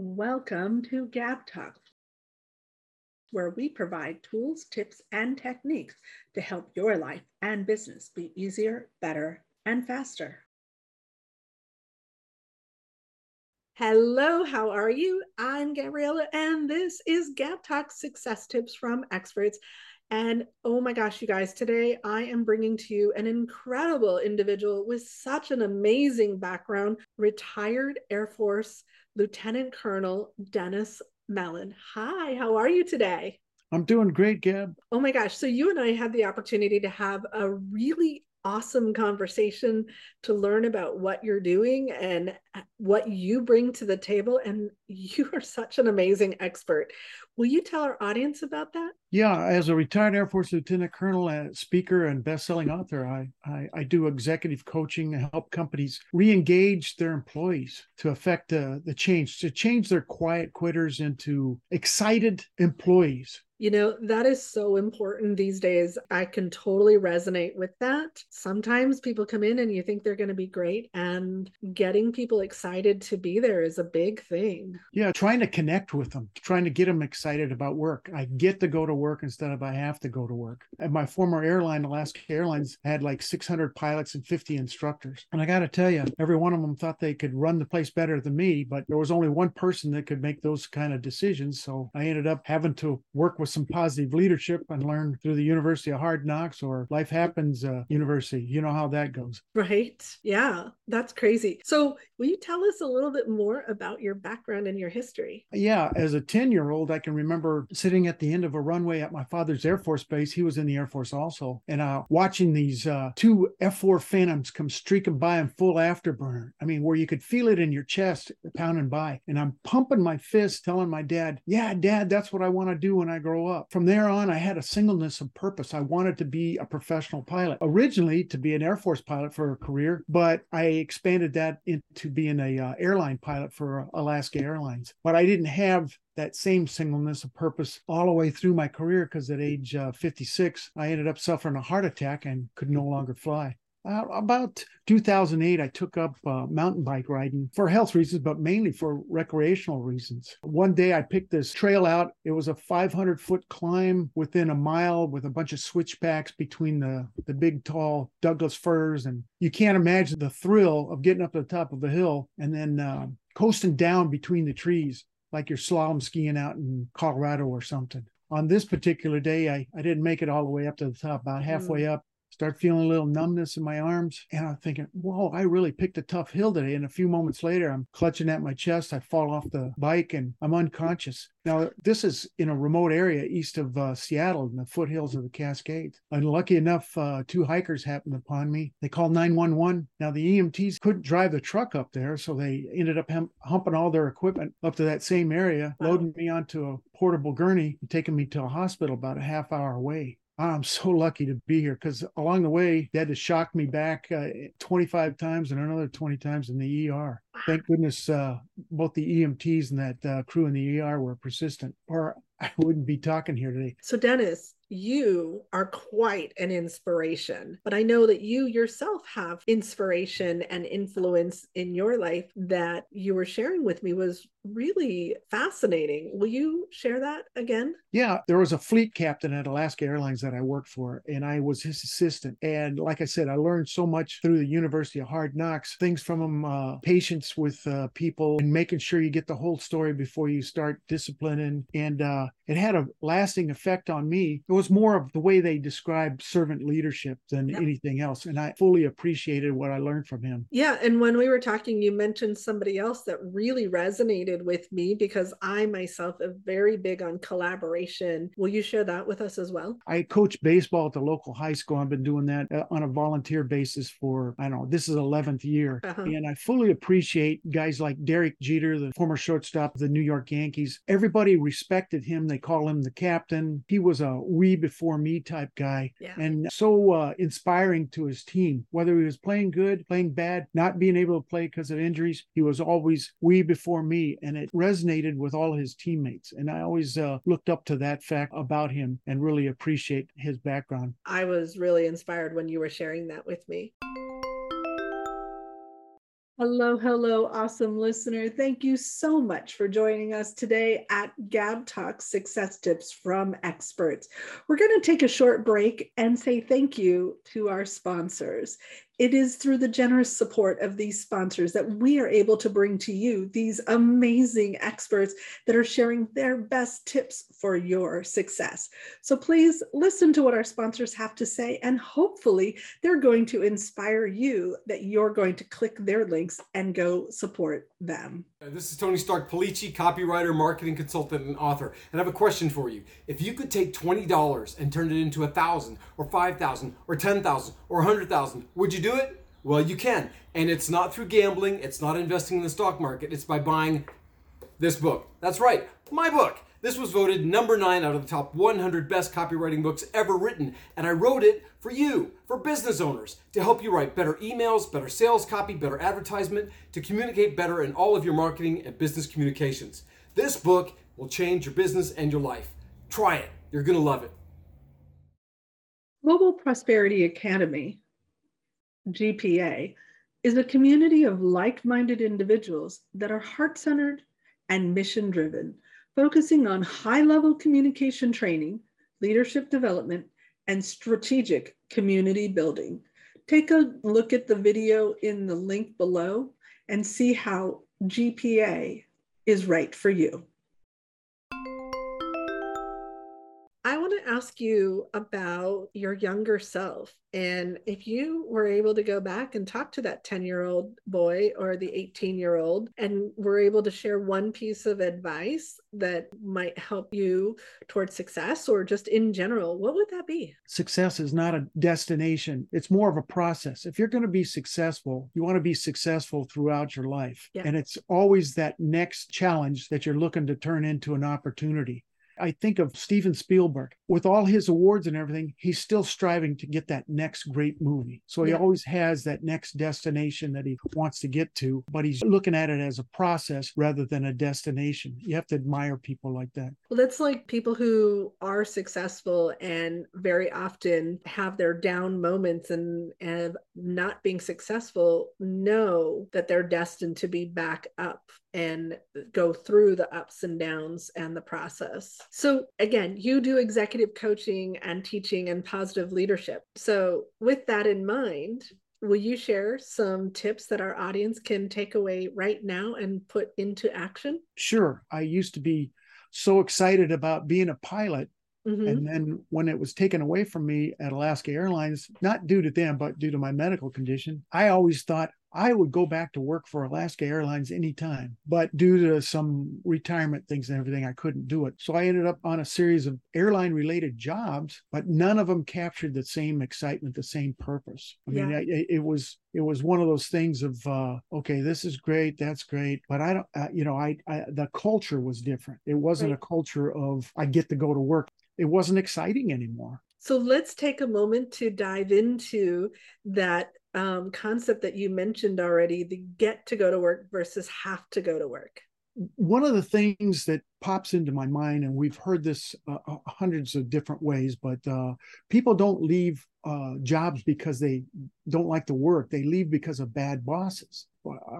Welcome to Gab Talk, where we provide tools, tips, and techniques to help your life and business be easier, better, and faster. Hello, how are you? I'm Gabriella, and this is Gab Talk Success Tips from Experts. And oh my gosh, you guys, today I am bringing to you an incredible individual with such an amazing background, retired Air Force Lieutenant Colonel Dennis Mellen. Hi, how are you today? I'm doing great, Gab. Oh my gosh. So, you and I had the opportunity to have a really awesome conversation to learn about what you're doing and what you bring to the table. And you are such an amazing expert. Will you tell our audience about that? Yeah, as a retired Air Force Lieutenant Colonel, and speaker, and best-selling author, I, I, I do executive coaching and help companies re-engage their employees to affect uh, the change, to change their quiet quitters into excited employees you know, that is so important these days. I can totally resonate with that. Sometimes people come in and you think they're going to be great, and getting people excited to be there is a big thing. Yeah, trying to connect with them, trying to get them excited about work. I get to go to work instead of I have to go to work. At my former airline, Alaska Airlines, had like 600 pilots and 50 instructors. And I got to tell you, every one of them thought they could run the place better than me, but there was only one person that could make those kind of decisions. So I ended up having to work with with some positive leadership and learn through the University of Hard Knocks or Life Happens uh, University. You know how that goes. Right. Yeah, that's crazy. So, will you tell us a little bit more about your background and your history? Yeah, as a 10 year old, I can remember sitting at the end of a runway at my father's Air Force base. He was in the Air Force also, and uh, watching these uh, two F 4 Phantoms come streaking by in full afterburner. I mean, where you could feel it in your chest pounding by. And I'm pumping my fist, telling my dad, Yeah, dad, that's what I want to do when I grow grow up. From there on, I had a singleness of purpose. I wanted to be a professional pilot, originally to be an Air Force pilot for a career, but I expanded that into being a uh, airline pilot for Alaska Airlines. But I didn't have that same singleness of purpose all the way through my career because at age uh, 56, I ended up suffering a heart attack and could no longer fly. Uh, about 2008, I took up uh, mountain bike riding for health reasons, but mainly for recreational reasons. One day I picked this trail out. It was a 500 foot climb within a mile with a bunch of switchbacks between the, the big, tall Douglas firs. And you can't imagine the thrill of getting up to the top of the hill and then uh, coasting down between the trees like you're slalom skiing out in Colorado or something on this particular day, I, I didn't make it all the way up to the top. About halfway mm. up, start feeling a little numbness in my arms. And I'm thinking, whoa, I really picked a tough hill today. And a few moments later, I'm clutching at my chest. I fall off the bike and I'm unconscious. Now, this is in a remote area east of uh, Seattle in the foothills of the Cascades. And lucky enough, uh, two hikers happened upon me. They called 911. Now, the EMTs couldn't drive the truck up there. So they ended up humping all their equipment up to that same area, loading me onto a portable gurney and taking me to a hospital about a half hour away. I'm so lucky to be here because along the way, they had to shock me back uh, 25 times and another 20 times in the ER. Thank goodness uh, both the EMTs and that uh, crew in the ER were persistent, or I wouldn't be talking here today. So, Dennis, you are quite an inspiration. But I know that you yourself have inspiration and influence in your life that you were sharing with me was really fascinating. Will you share that again? Yeah, there was a fleet captain at Alaska Airlines that I worked for, and I was his assistant. And like I said, I learned so much through the University of Hard Knocks, things from him, uh, patience with uh, people, and making sure you get the whole story before you start disciplining. And uh, it had a lasting effect on me. It was more of the way they described servant leadership than anything else. And I fully appreciated what I learned from him. Yeah. And when we were talking, you mentioned somebody else that really resonated with me because I myself am very big on collaboration. Will you share that with us as well? I coach baseball at the local high school. I've been doing that uh, on a volunteer basis for, I don't know, this is 11th year. Uh-huh. And I fully appreciate guys like Derek Jeter, the former shortstop of the New York Yankees. Everybody respected him. They call him the captain. He was a we before me type guy yeah. and so uh, inspiring to his team, whether he was playing good, playing bad, not being able to play because of injuries. He was always we before me. And it resonated with all his teammates. And I always uh, looked up to that fact about him and really appreciate his background. I was really inspired when you were sharing that with me. Hello, hello, awesome listener. Thank you so much for joining us today at Gab Talk Success Tips from Experts. We're going to take a short break and say thank you to our sponsors. It is through the generous support of these sponsors that we are able to bring to you these amazing experts that are sharing their best tips for your success. So please listen to what our sponsors have to say, and hopefully, they're going to inspire you that you're going to click their links and go support them. Uh, this is Tony Stark Polici, copywriter, marketing consultant, and author. And I have a question for you. If you could take $20 and turn it into a thousand or five thousand or ten thousand or a hundred thousand, would you do it? Well, you can. And it's not through gambling, it's not investing in the stock market, it's by buying this book. That's right, my book. This was voted number nine out of the top 100 best copywriting books ever written, and I wrote it for you, for business owners, to help you write better emails, better sales copy, better advertisement, to communicate better in all of your marketing and business communications. This book will change your business and your life. Try it, you're gonna love it. Global Prosperity Academy, GPA, is a community of like minded individuals that are heart centered and mission driven focusing on high level communication training, leadership development, and strategic community building. Take a look at the video in the link below and see how GPA is right for you. To ask you about your younger self. And if you were able to go back and talk to that 10 year old boy or the 18 year old and were able to share one piece of advice that might help you towards success or just in general, what would that be? Success is not a destination, it's more of a process. If you're going to be successful, you want to be successful throughout your life. Yeah. And it's always that next challenge that you're looking to turn into an opportunity. I think of Steven Spielberg with all his awards and everything, he's still striving to get that next great movie. So he yeah. always has that next destination that he wants to get to, but he's looking at it as a process rather than a destination. You have to admire people like that. Well, that's like people who are successful and very often have their down moments and, and not being successful know that they're destined to be back up and go through the ups and downs and the process. So, again, you do executive coaching and teaching and positive leadership. So, with that in mind, will you share some tips that our audience can take away right now and put into action? Sure. I used to be so excited about being a pilot. Mm-hmm. And then when it was taken away from me at Alaska Airlines, not due to them, but due to my medical condition, I always thought I would go back to work for Alaska Airlines anytime, but due to some retirement things and everything, I couldn't do it. So I ended up on a series of airline related jobs, but none of them captured the same excitement, the same purpose. I mean, yeah. it, it, was it was one of those things of uh, okay, this is great, that's great, but I don't, uh, you know, I, I, the culture was different. It wasn't right. a culture of I get to go to work. It wasn't exciting anymore. So let's take a moment to dive into that um, concept that you mentioned already the get to go to work versus have to go to work. One of the things that pops into my mind and we've heard this uh, uh, hundreds of different ways but uh, people don't leave uh, jobs because they don't like the work. They leave because of bad bosses.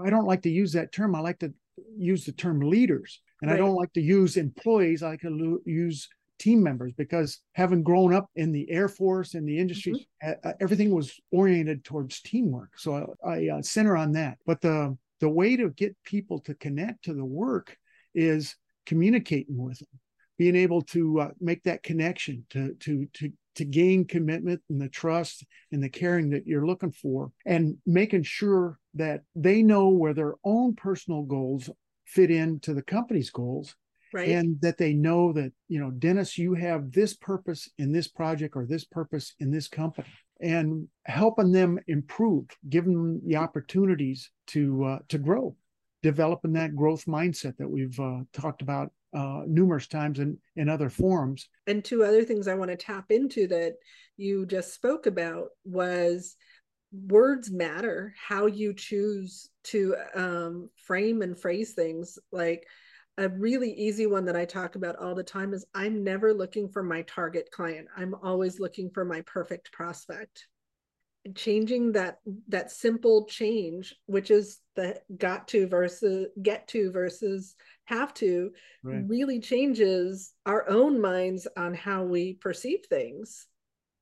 I don't like to use that term. I like to use the term leaders and right. i don't like to use employees. I like to use team members because having grown up in the Air Force and the industry, mm-hmm. everything was oriented towards teamwork. So I, I uh, center on that. But the the way to get people to connect to the work is communicating with them, being able to uh, make that connection to to to to gain commitment and the trust and the caring that you're looking for, and making sure that they know where their own personal goals fit into the company's goals right. and that they know that you know dennis you have this purpose in this project or this purpose in this company and helping them improve giving them the opportunities to uh, to grow developing that growth mindset that we've uh, talked about uh, numerous times in, in other forums. And two other things I want to tap into that you just spoke about was words matter, how you choose to um, frame and phrase things. Like a really easy one that I talk about all the time is I'm never looking for my target client. I'm always looking for my perfect prospect. changing that that simple change which is the got to versus get to versus have to right. really changes our own minds on how we perceive things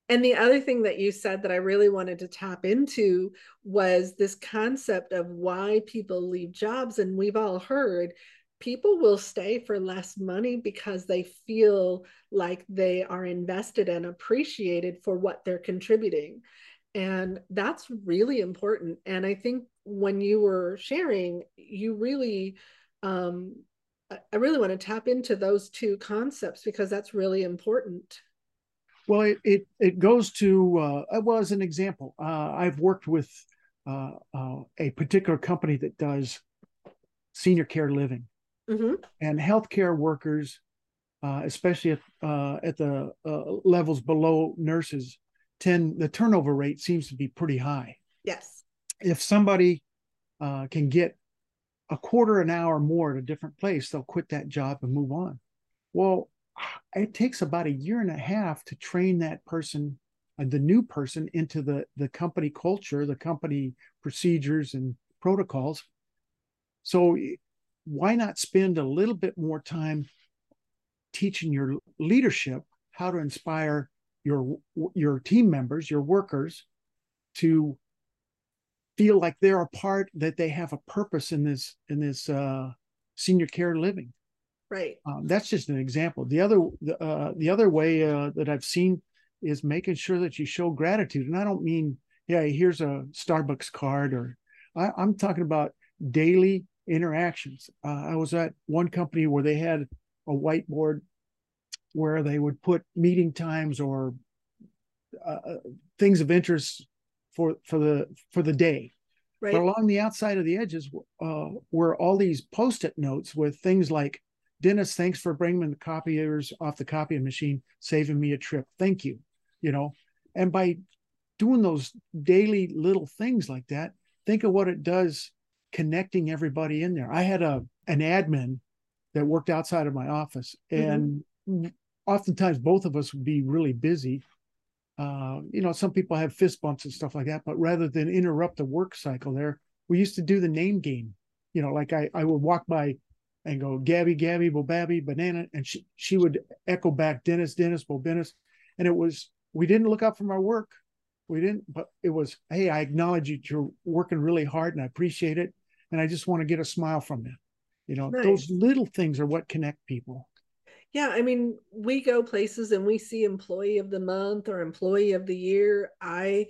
and the other thing that you said that I really wanted to tap into was this concept of why people leave jobs. And we've all heard people will stay for less money because they feel like they are invested and appreciated for what they're contributing. And that's really important. And I think when you were sharing, you really, um, I really want to tap into those two concepts because that's really important. Well, it it, it goes to uh, well as an example. Uh, I've worked with uh, uh, a particular company that does senior care living, mm-hmm. and healthcare workers, uh, especially at uh, at the levels below nurses, tend the turnover rate seems to be pretty high. Yes. If somebody can get a quarter an hour more at a different place, they'll quit that job and move on. Well, it takes about a year and a half to train that person uh, the new person into the the company culture the company procedures and protocols so why not spend a little bit more time teaching your leadership how to inspire your your team members your workers to feel like they're a part that they have a purpose in this in this uh, senior care living Right. Um, that's just an example. The other uh, the other way uh, that I've seen is making sure that you show gratitude, and I don't mean yeah, here's a Starbucks card, or I, am talking about daily interactions. Uh, I was at one company where they had a whiteboard where they would put meeting times or uh, uh, things of interest for for the for the day. Right. But along the outside of the edges uh, were all these post-it notes with things like Dennis, thanks for bringing the copiers off the copying machine, saving me a trip. Thank you. You know, and by doing those daily little things like that, think of what it does connecting everybody in there. I had a an admin that worked outside of my office, mm-hmm. and mm-hmm. oftentimes both of us would be really busy. Uh, you know, some people have fist bumps and stuff like that, but rather than interrupt the work cycle there, we used to do the name game. You know, like I, I would walk by and go Gabby, Gabby, Bobabby, banana, and she she would echo back Dennis, Dennis, Bobenis, and it was we didn't look up from our work, we didn't, but it was hey, I acknowledge you, you're working really hard, and I appreciate it, and I just want to get a smile from you. You know, nice. those little things are what connect people. Yeah, I mean, we go places and we see employee of the month or employee of the year. I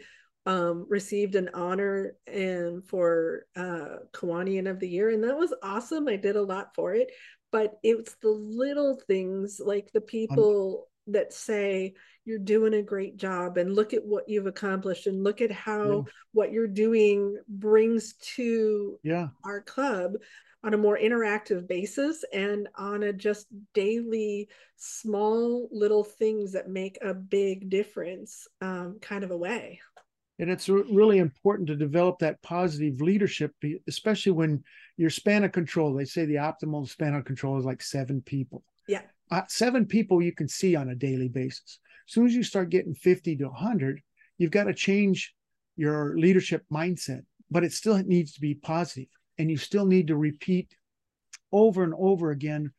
um, received an honor and for uh, Kiwanian of the Year, and that was awesome. I did a lot for it, but it's the little things like the people um, that say you're doing a great job and look at what you've accomplished and look at how yeah. what you're doing brings to yeah. our club on a more interactive basis and on a just daily small little things that make a big difference um, kind of a way and it's really important to develop that positive leadership especially when your span of control they say the optimal span of control is like seven people yeah uh, seven people you can see on a daily basis as soon as you start getting 50 to 100 you've got to change your leadership mindset but it still needs to be positive and you still need to repeat over and over again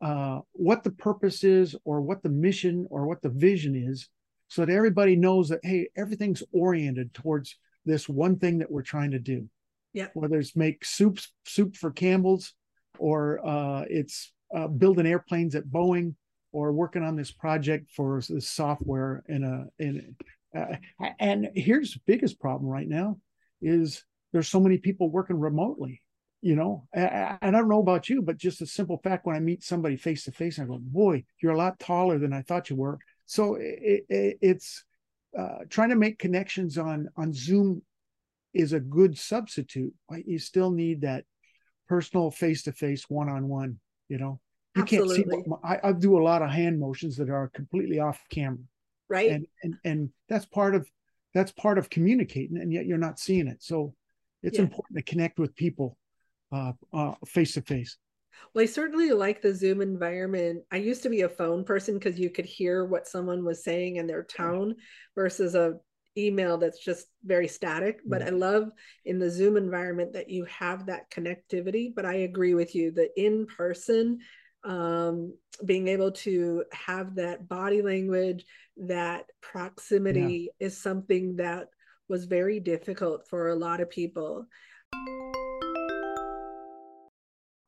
uh, what the purpose is or what the mission or what the vision is so that everybody knows that hey everything's oriented towards this one thing that we're trying to do. Yeah whether it's make soups soup for campbell's or uh, it's uh, building airplanes at boeing or working on this project for this software in a in uh, and here's the biggest problem right now is there's so many people working remotely you know and i don't know about you but just a simple fact when i meet somebody face to face i go boy you're a lot taller than i thought you were so it, it, it's uh, trying to make connections on on Zoom is a good substitute. But you still need that personal face to face, one on one. You know, you Absolutely. can't see. My, I, I do a lot of hand motions that are completely off camera, right? And and and that's part of that's part of communicating, and yet you're not seeing it. So it's yeah. important to connect with people face to face. Well, I certainly like the Zoom environment. I used to be a phone person because you could hear what someone was saying and their tone versus a email that's just very static. But I love in the Zoom environment that you have that connectivity. But I agree with you, the in person, um, being able to have that body language, that proximity yeah. is something that was very difficult for a lot of people.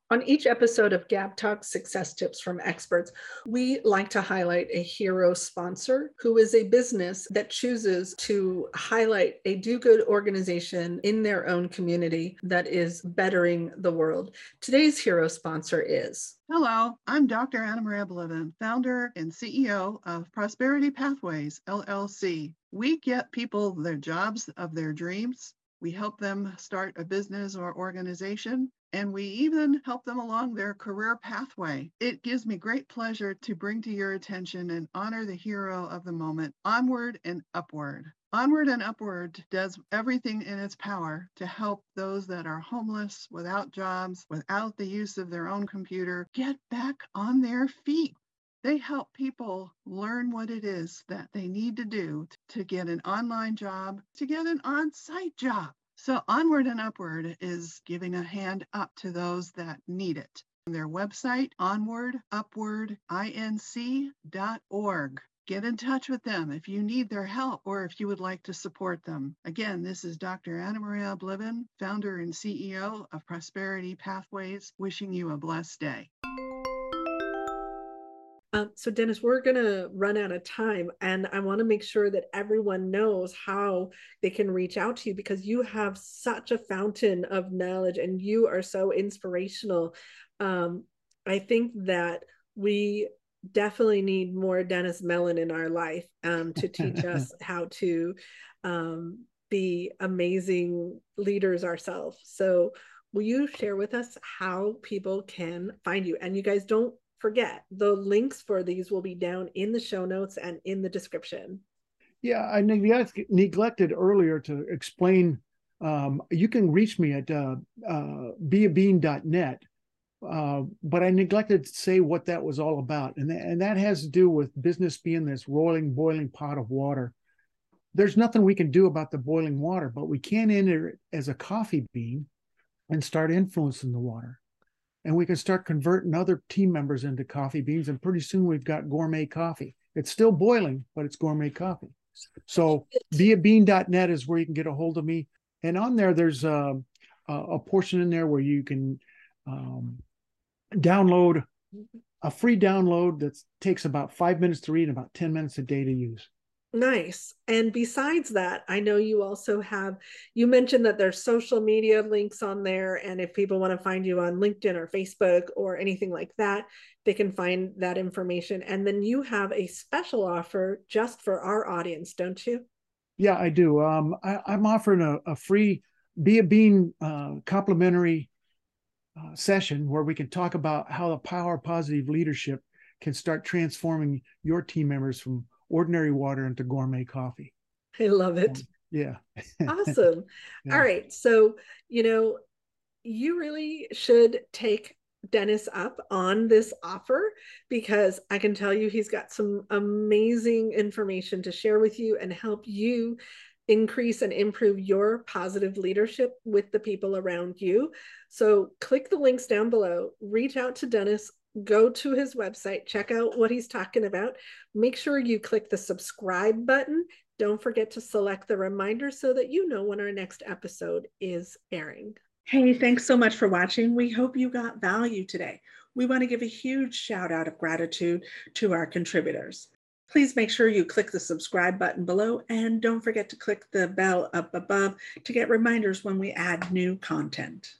On each episode of Gab Talk Success Tips from Experts, we like to highlight a hero sponsor who is a business that chooses to highlight a do good organization in their own community that is bettering the world. Today's hero sponsor is. Hello, I'm Dr. Anna Maria Bliven, founder and CEO of Prosperity Pathways, LLC. We get people their jobs of their dreams. We help them start a business or organization and we even help them along their career pathway. It gives me great pleasure to bring to your attention and honor the hero of the moment, Onward and Upward. Onward and Upward does everything in its power to help those that are homeless, without jobs, without the use of their own computer, get back on their feet. They help people learn what it is that they need to do to get an online job, to get an on site job. So, Onward and Upward is giving a hand up to those that need it. Their website, onwardupwardinc.org. Get in touch with them if you need their help or if you would like to support them. Again, this is Dr. Anna Maria Bliven, founder and CEO of Prosperity Pathways, wishing you a blessed day. Um, so, Dennis, we're going to run out of time, and I want to make sure that everyone knows how they can reach out to you because you have such a fountain of knowledge and you are so inspirational. Um, I think that we definitely need more Dennis Mellen in our life um, to teach us how to um, be amazing leaders ourselves. So, will you share with us how people can find you? And you guys don't forget the links for these will be down in the show notes and in the description. Yeah i neglected earlier to explain um, you can reach me at uh, uh, beabean.net uh, but i neglected to say what that was all about and, th- and that has to do with business being this rolling boiling pot of water. There's nothing we can do about the boiling water but we can enter it as a coffee bean and start influencing the water and we can start converting other team members into coffee beans and pretty soon we've got gourmet coffee. It's still boiling but it's gourmet coffee. So beabean.net is where you can get a hold of me. And on there there's a, a portion in there where you can um, download a free download that takes about five minutes to read and about 10 minutes a day to use Nice. And besides that, I know you also have, you mentioned that there's social media links on there. And if people want to find you on LinkedIn or Facebook or anything like that, they can find that information. And then you have a special offer just for our audience, don't you? Yeah, I do. Um, I, am offering a, a, free Be a Bean uh, complimentary uh, session where we can talk about how the power of positive leadership can start transforming your team members from ordinary water into gourmet coffee. I love it. Um, yeah. awesome. Yeah. All right. So, you know, you really should take Dennis up on this offer because I can tell you he's got some amazing information to share with you and help you increase and improve your positive leadership with the people around you. So click the links down below, reach out to Dennis go to his website, check out what he's talking about. Make sure you click the subscribe button. Don't forget to select the reminder so that you know when our next episode is airing. Hey, thanks so much for watching. We hope you got value today. We want to give a huge shout out of gratitude to our contributors. Please make sure you click the subscribe button below and don't forget to click the bell up above to get reminders when we add new content.